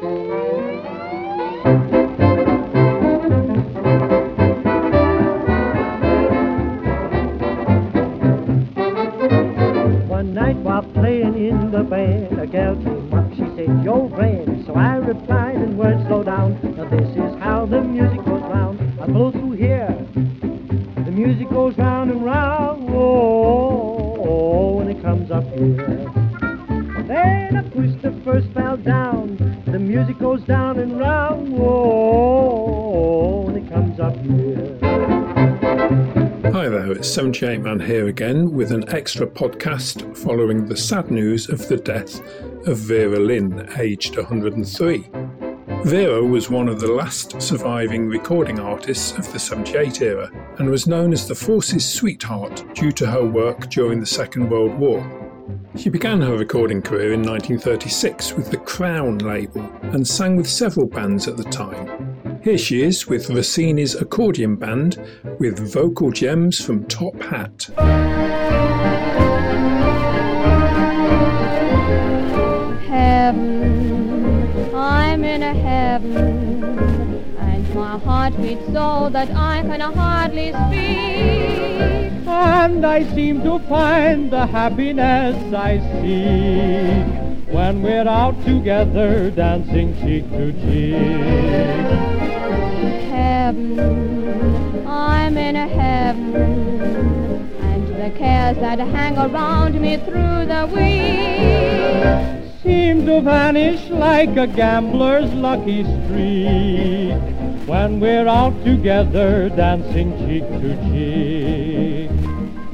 One 78 Man here again with an extra podcast following the sad news of the death of Vera Lynn, aged 103. Vera was one of the last surviving recording artists of the 78 era and was known as the Force's sweetheart due to her work during the Second World War. She began her recording career in 1936 with the Crown label and sang with several bands at the time. Here she is with Rossini's accordion band with vocal gems from Top Hat. Heaven, I'm in a heaven, and my heart beats so that I can hardly speak. And I seem to find the happiness I seek when we're out together dancing cheek to cheek. Heaven, I'm in a heaven, and the cares that hang around me through the week Seem to vanish like a gambler's lucky streak. When we're out together dancing cheek to cheek.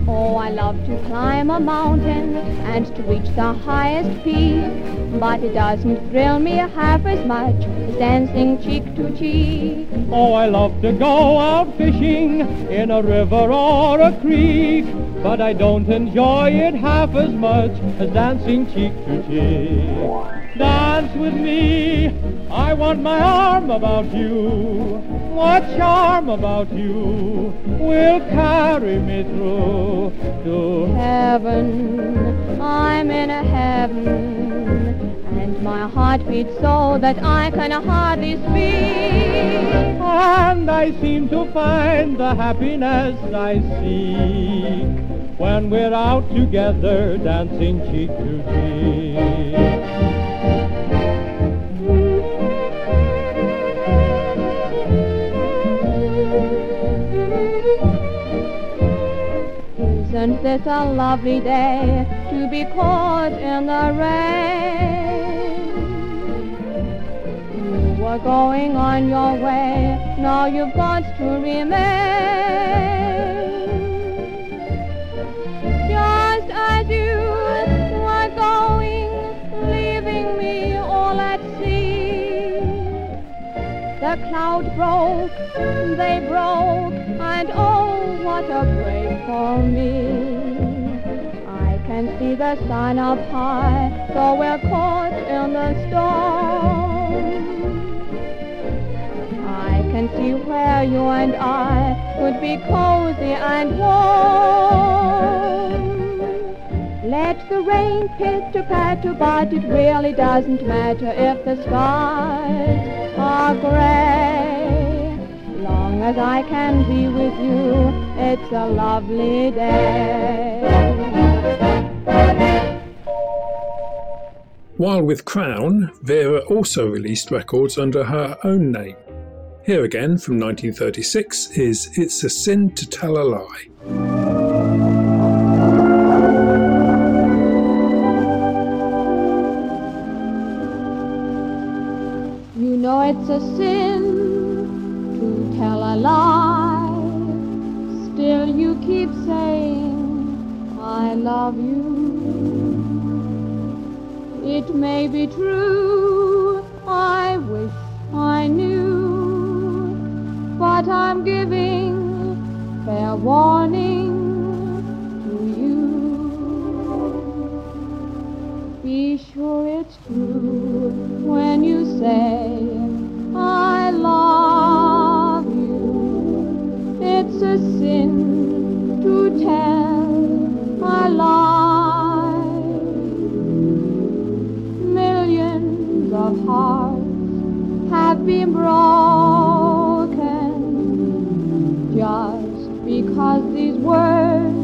Oh, I love to climb a mountain and to reach the highest peak, but it doesn't thrill me half as much as dancing cheek to cheek. Oh, I love to go out fishing in a river or a creek, but I don't enjoy it half as much as dancing cheek to cheek. Dance with me, I want my arm about you. What charm about you will carry me through to Heaven, I'm in a heaven, and my heart beats so that I can hardly speak. And I seem to find the happiness I seek when we're out together dancing cheek to cheek. This a lovely day to be caught in the rain? You were going on your way, now you've got to remain. Just as you were going, leaving me all at sea. The cloud broke, they broke, and oh, what a break for me. I can see the sun up high, so we're caught in the storm. I can see where you and I could be cozy and warm. Let the rain pitter patter, but it really doesn't matter if the skies are gray. As I can be with you, it's a lovely day. While with Crown, Vera also released records under her own name. Here again from 1936 is It's a Sin to Tell a Lie. You know it's a sin Still you keep saying I love you. It may be true, I wish I knew. But I'm giving fair warning to you. Be sure it's true when you say of hearts have been broken just because these words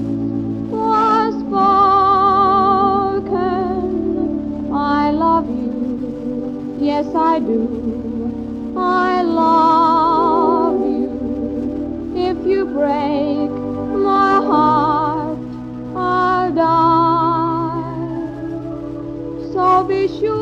were spoken. I love you, yes I do. I love you. If you break my heart, I'll die. So be sure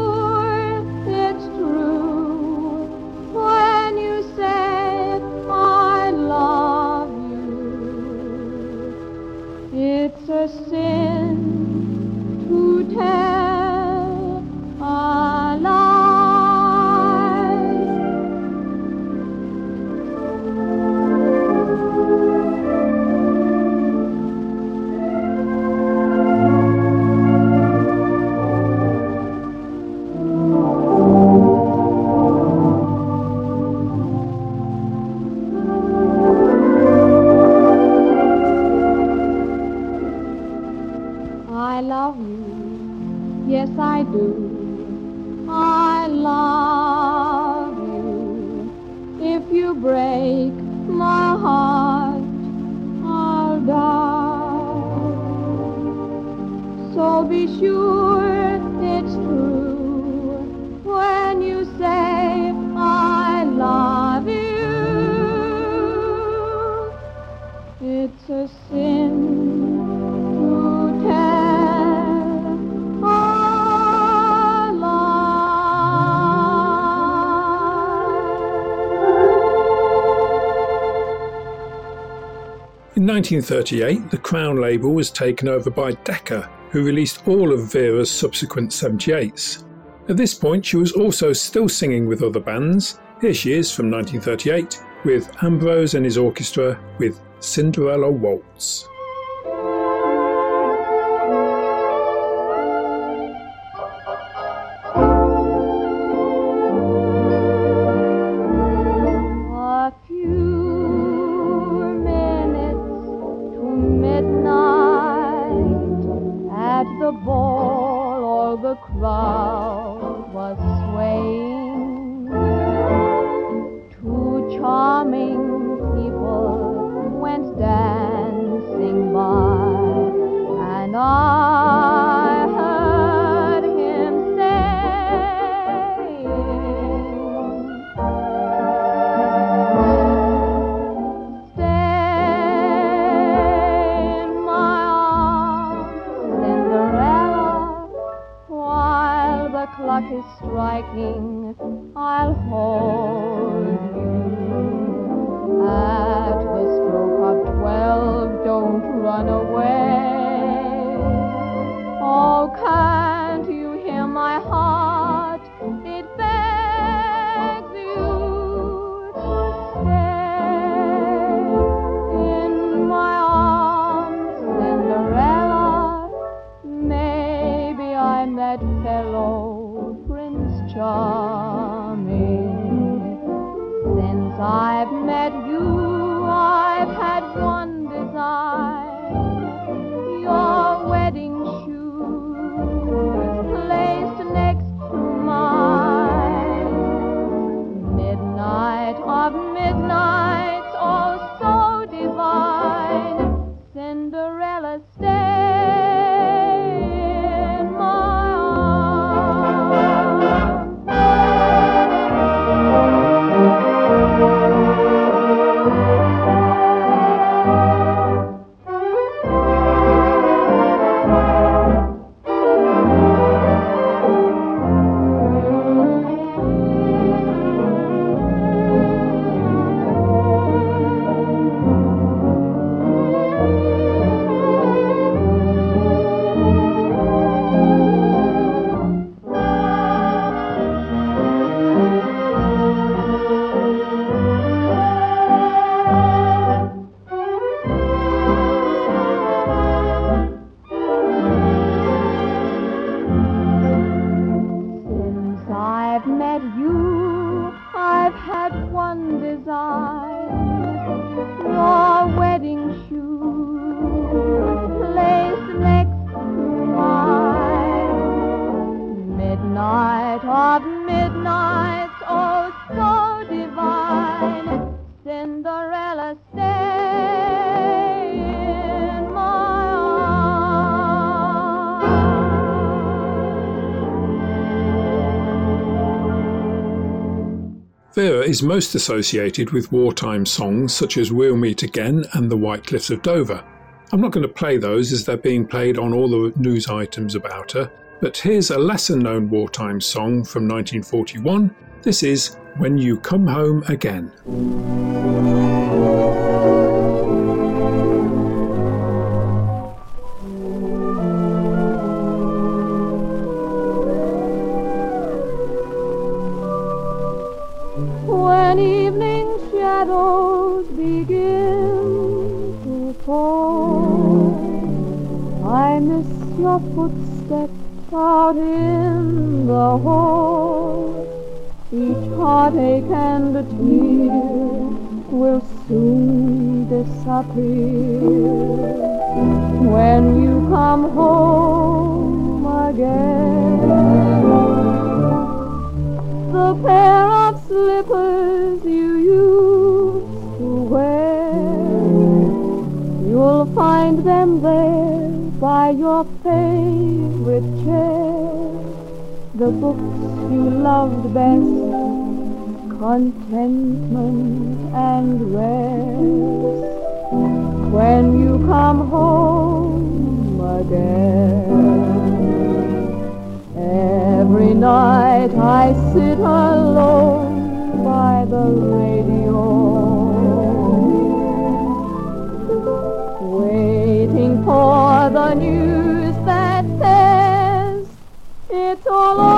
1938, the Crown label was taken over by Decca, who released all of Vera's subsequent 78s. At this point, she was also still singing with other bands. Here she is from 1938 with Ambrose and his orchestra with Cinderella Waltz. Clock is striking. I'll hold you at the stroke of twelve. Don't run away. Oh, midnight of midnights, oh so divine, Cinderella stay in my arms. Vera is most associated with wartime songs such as We'll Meet Again and The White Cliffs of Dover. I'm not going to play those as they're being played on all the news items about her, but here's a lesser known wartime song from 1941. This is When You Come Home Again. Out in the hall. Each heartache and a tear will soon disappear when you come home again. The pair of slippers you used to wear, you'll find them there by your favorite chair. The books you loved best, contentment and rest. When you come home again. Every night I sit alone by the radio, for the news that says it's all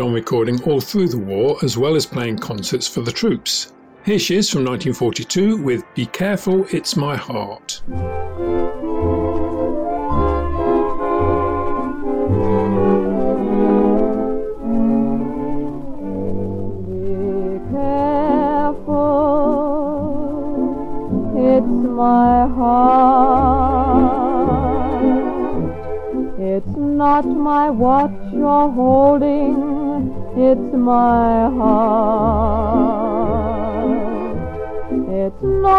on recording all through the war as well as playing concerts for the troops. Here she is from 1942 with Be Careful, It's My Heart.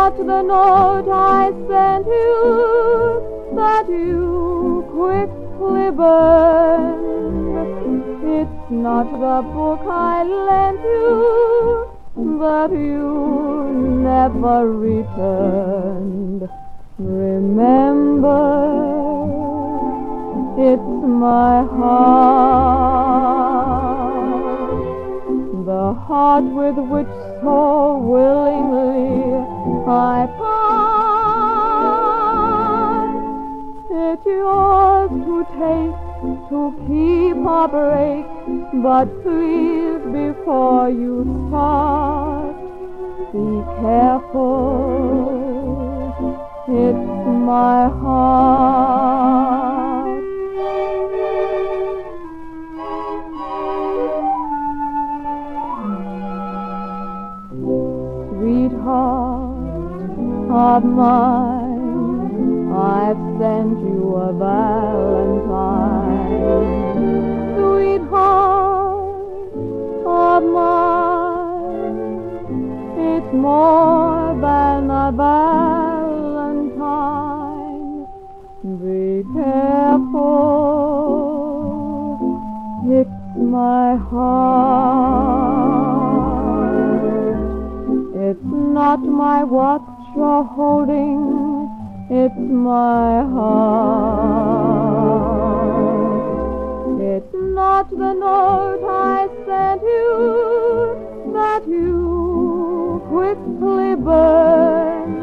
Not the note I sent you that you quickly burned. It's not the book I lent you that you never returned. Remember, it's my heart, the heart with which so willingly I part. It's yours to take, to keep or break, but please before you start, be careful. It's my heart. Of mine, I've sent you a valentine. Sweetheart of mine, it's more than a valentine. Be careful, it's my heart. It's not my watch you're holding, it's my heart. It's not the note I sent you that you quickly burned.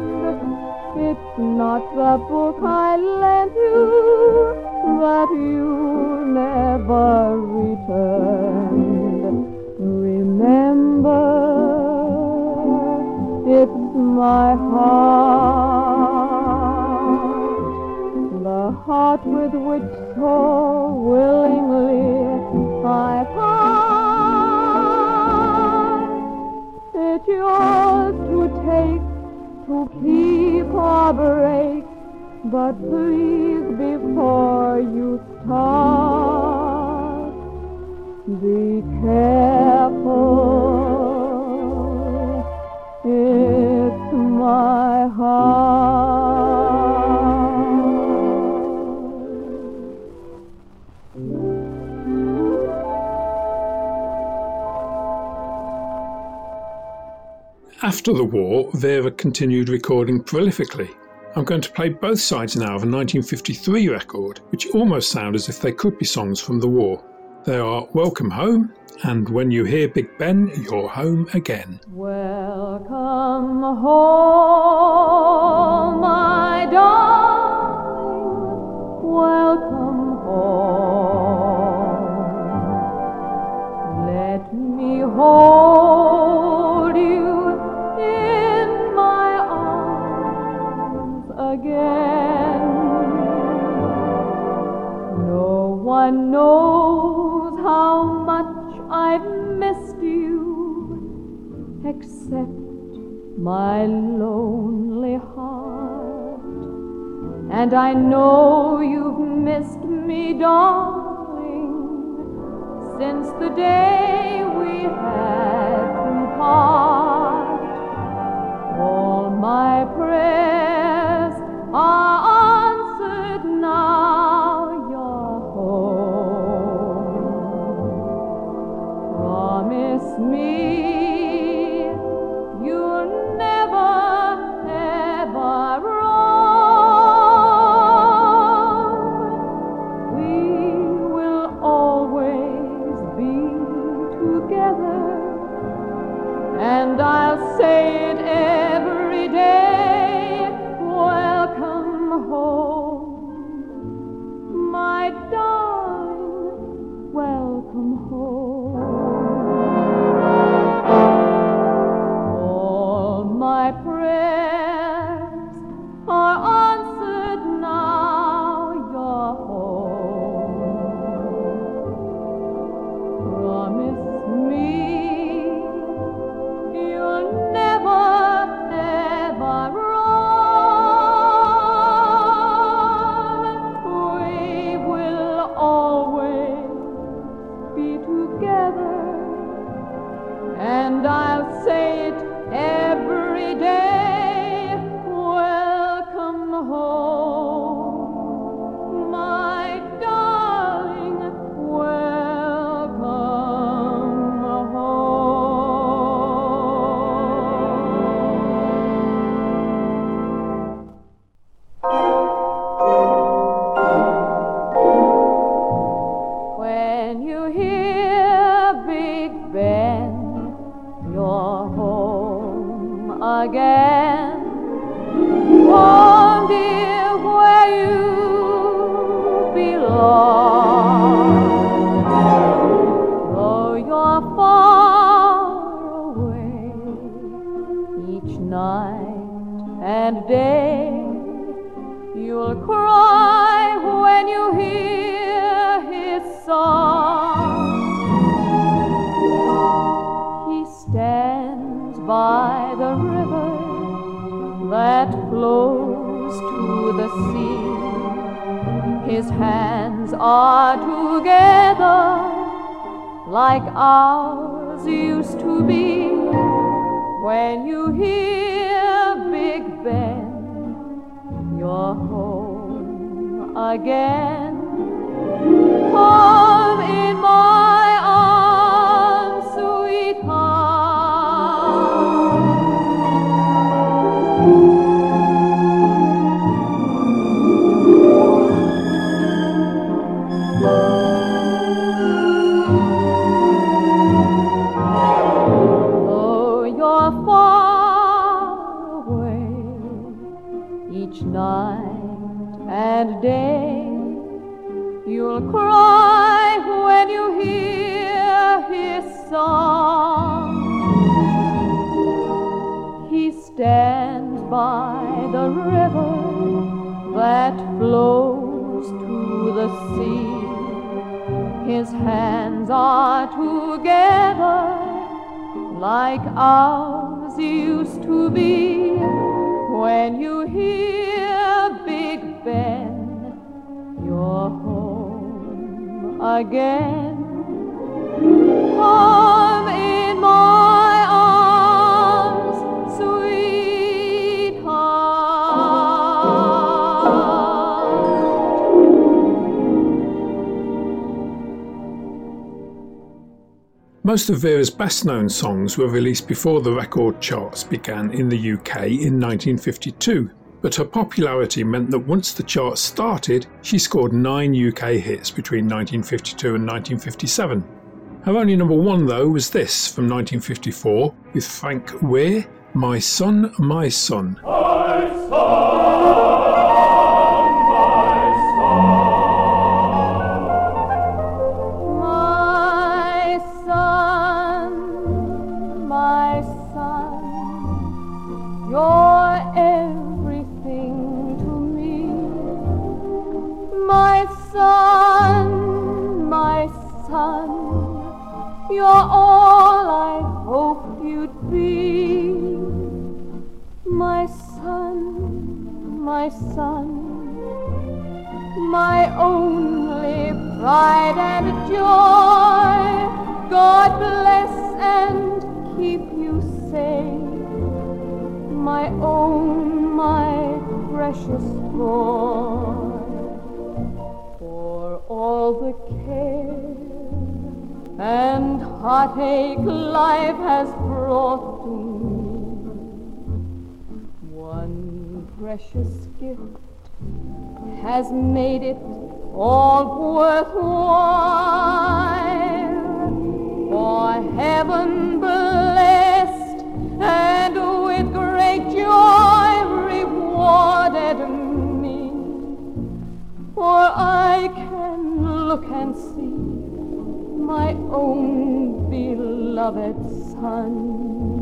It's not the book I lent you that you never returned. Remember, my heart, the heart with which so willingly I part. It's yours to take, to keep or break, but please before you start, be careful. After the war, Vera continued recording prolifically. I'm going to play both sides now of a 1953 record, which almost sound as if they could be songs from the war. They are Welcome Home and When You Hear Big Ben, You're Home Again. Welcome home, my lonely heart. And I know you've missed me, darling, since the day we had to part. All my prayers again. Home, dear, where you belong. Though you're far away each night and day. Flows to the sea. His hands are together like ours used to be. When you hear Big Ben, you're home again. Home Most of Vera's best known songs were released before the record charts began in the UK in 1952, but her popularity meant that once the charts started, she scored nine UK hits between 1952 and 1957. Her only number one, though, was this from 1954 with Frank Weir, My Son, My Son. My My son, my son my only pride and joy. God bless and keep you safe, my own, my precious boy. For all the care and heartache life has brought precious gift has made it all worthwhile. For heaven blessed and with great joy rewarded me. For I can look and see my own beloved son.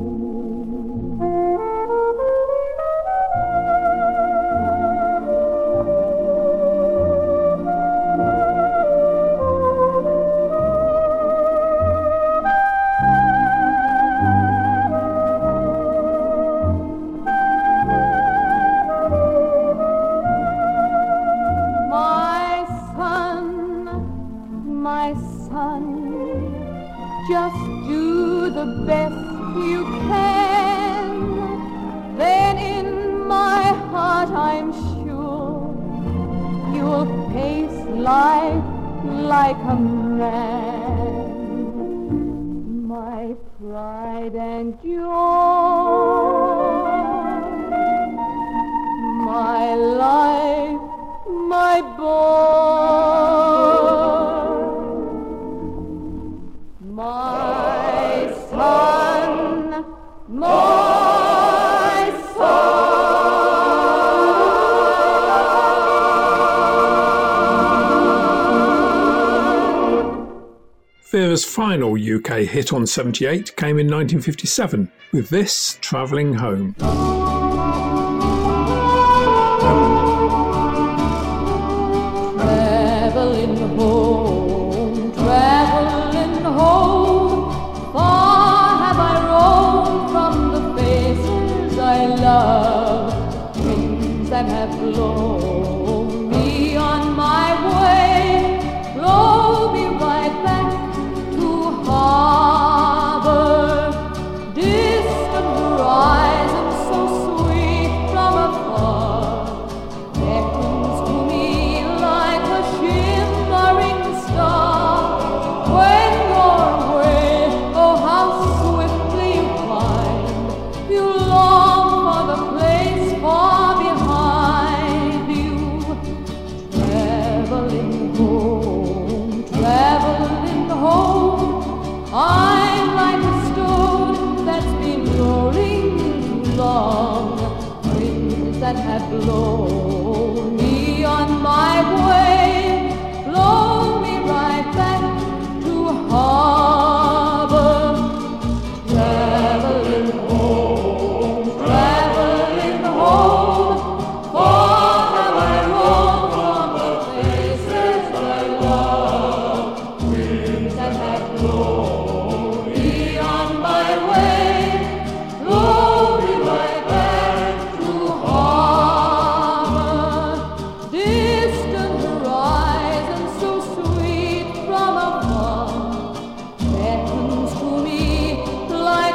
Vera's final UK hit on 78 came in 1957 with this Travelling Home. Lord.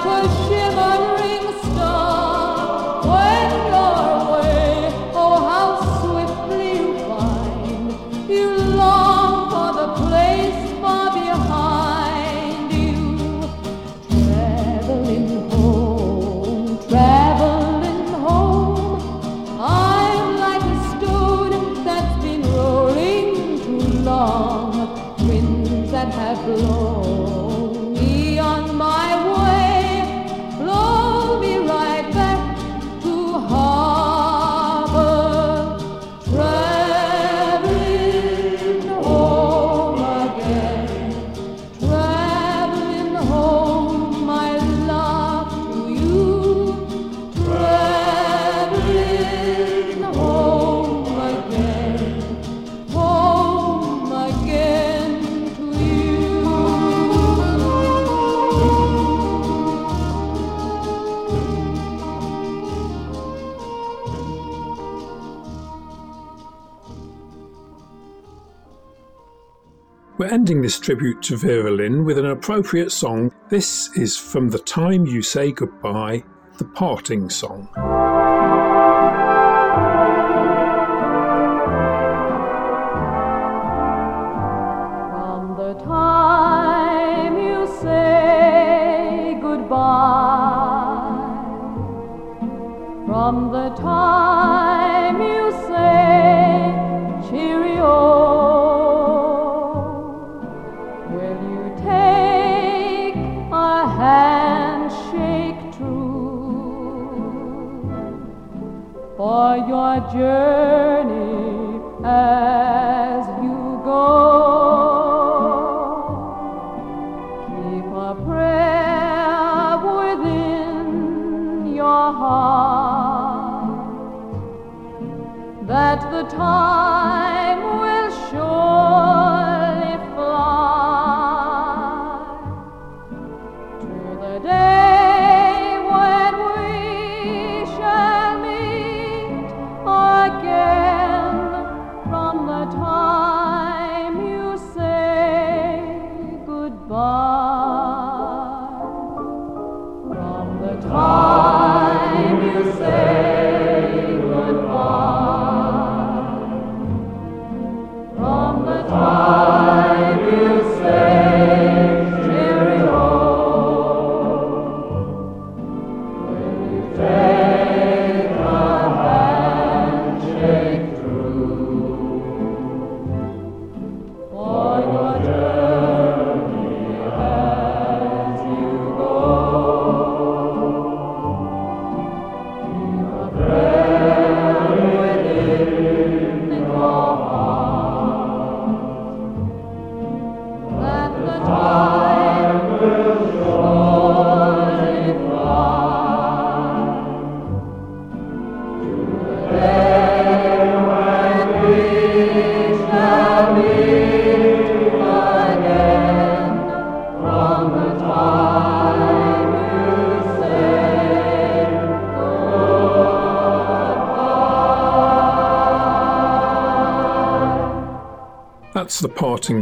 close. Ending this tribute to Vera Lynn with an appropriate song. This is From the Time You Say Goodbye, the parting song. Journey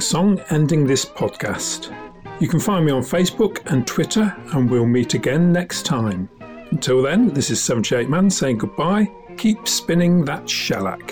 song ending this podcast. You can find me on Facebook and Twitter, and we'll meet again next time. Until then, this is 78 Man saying goodbye. Keep spinning that shellac.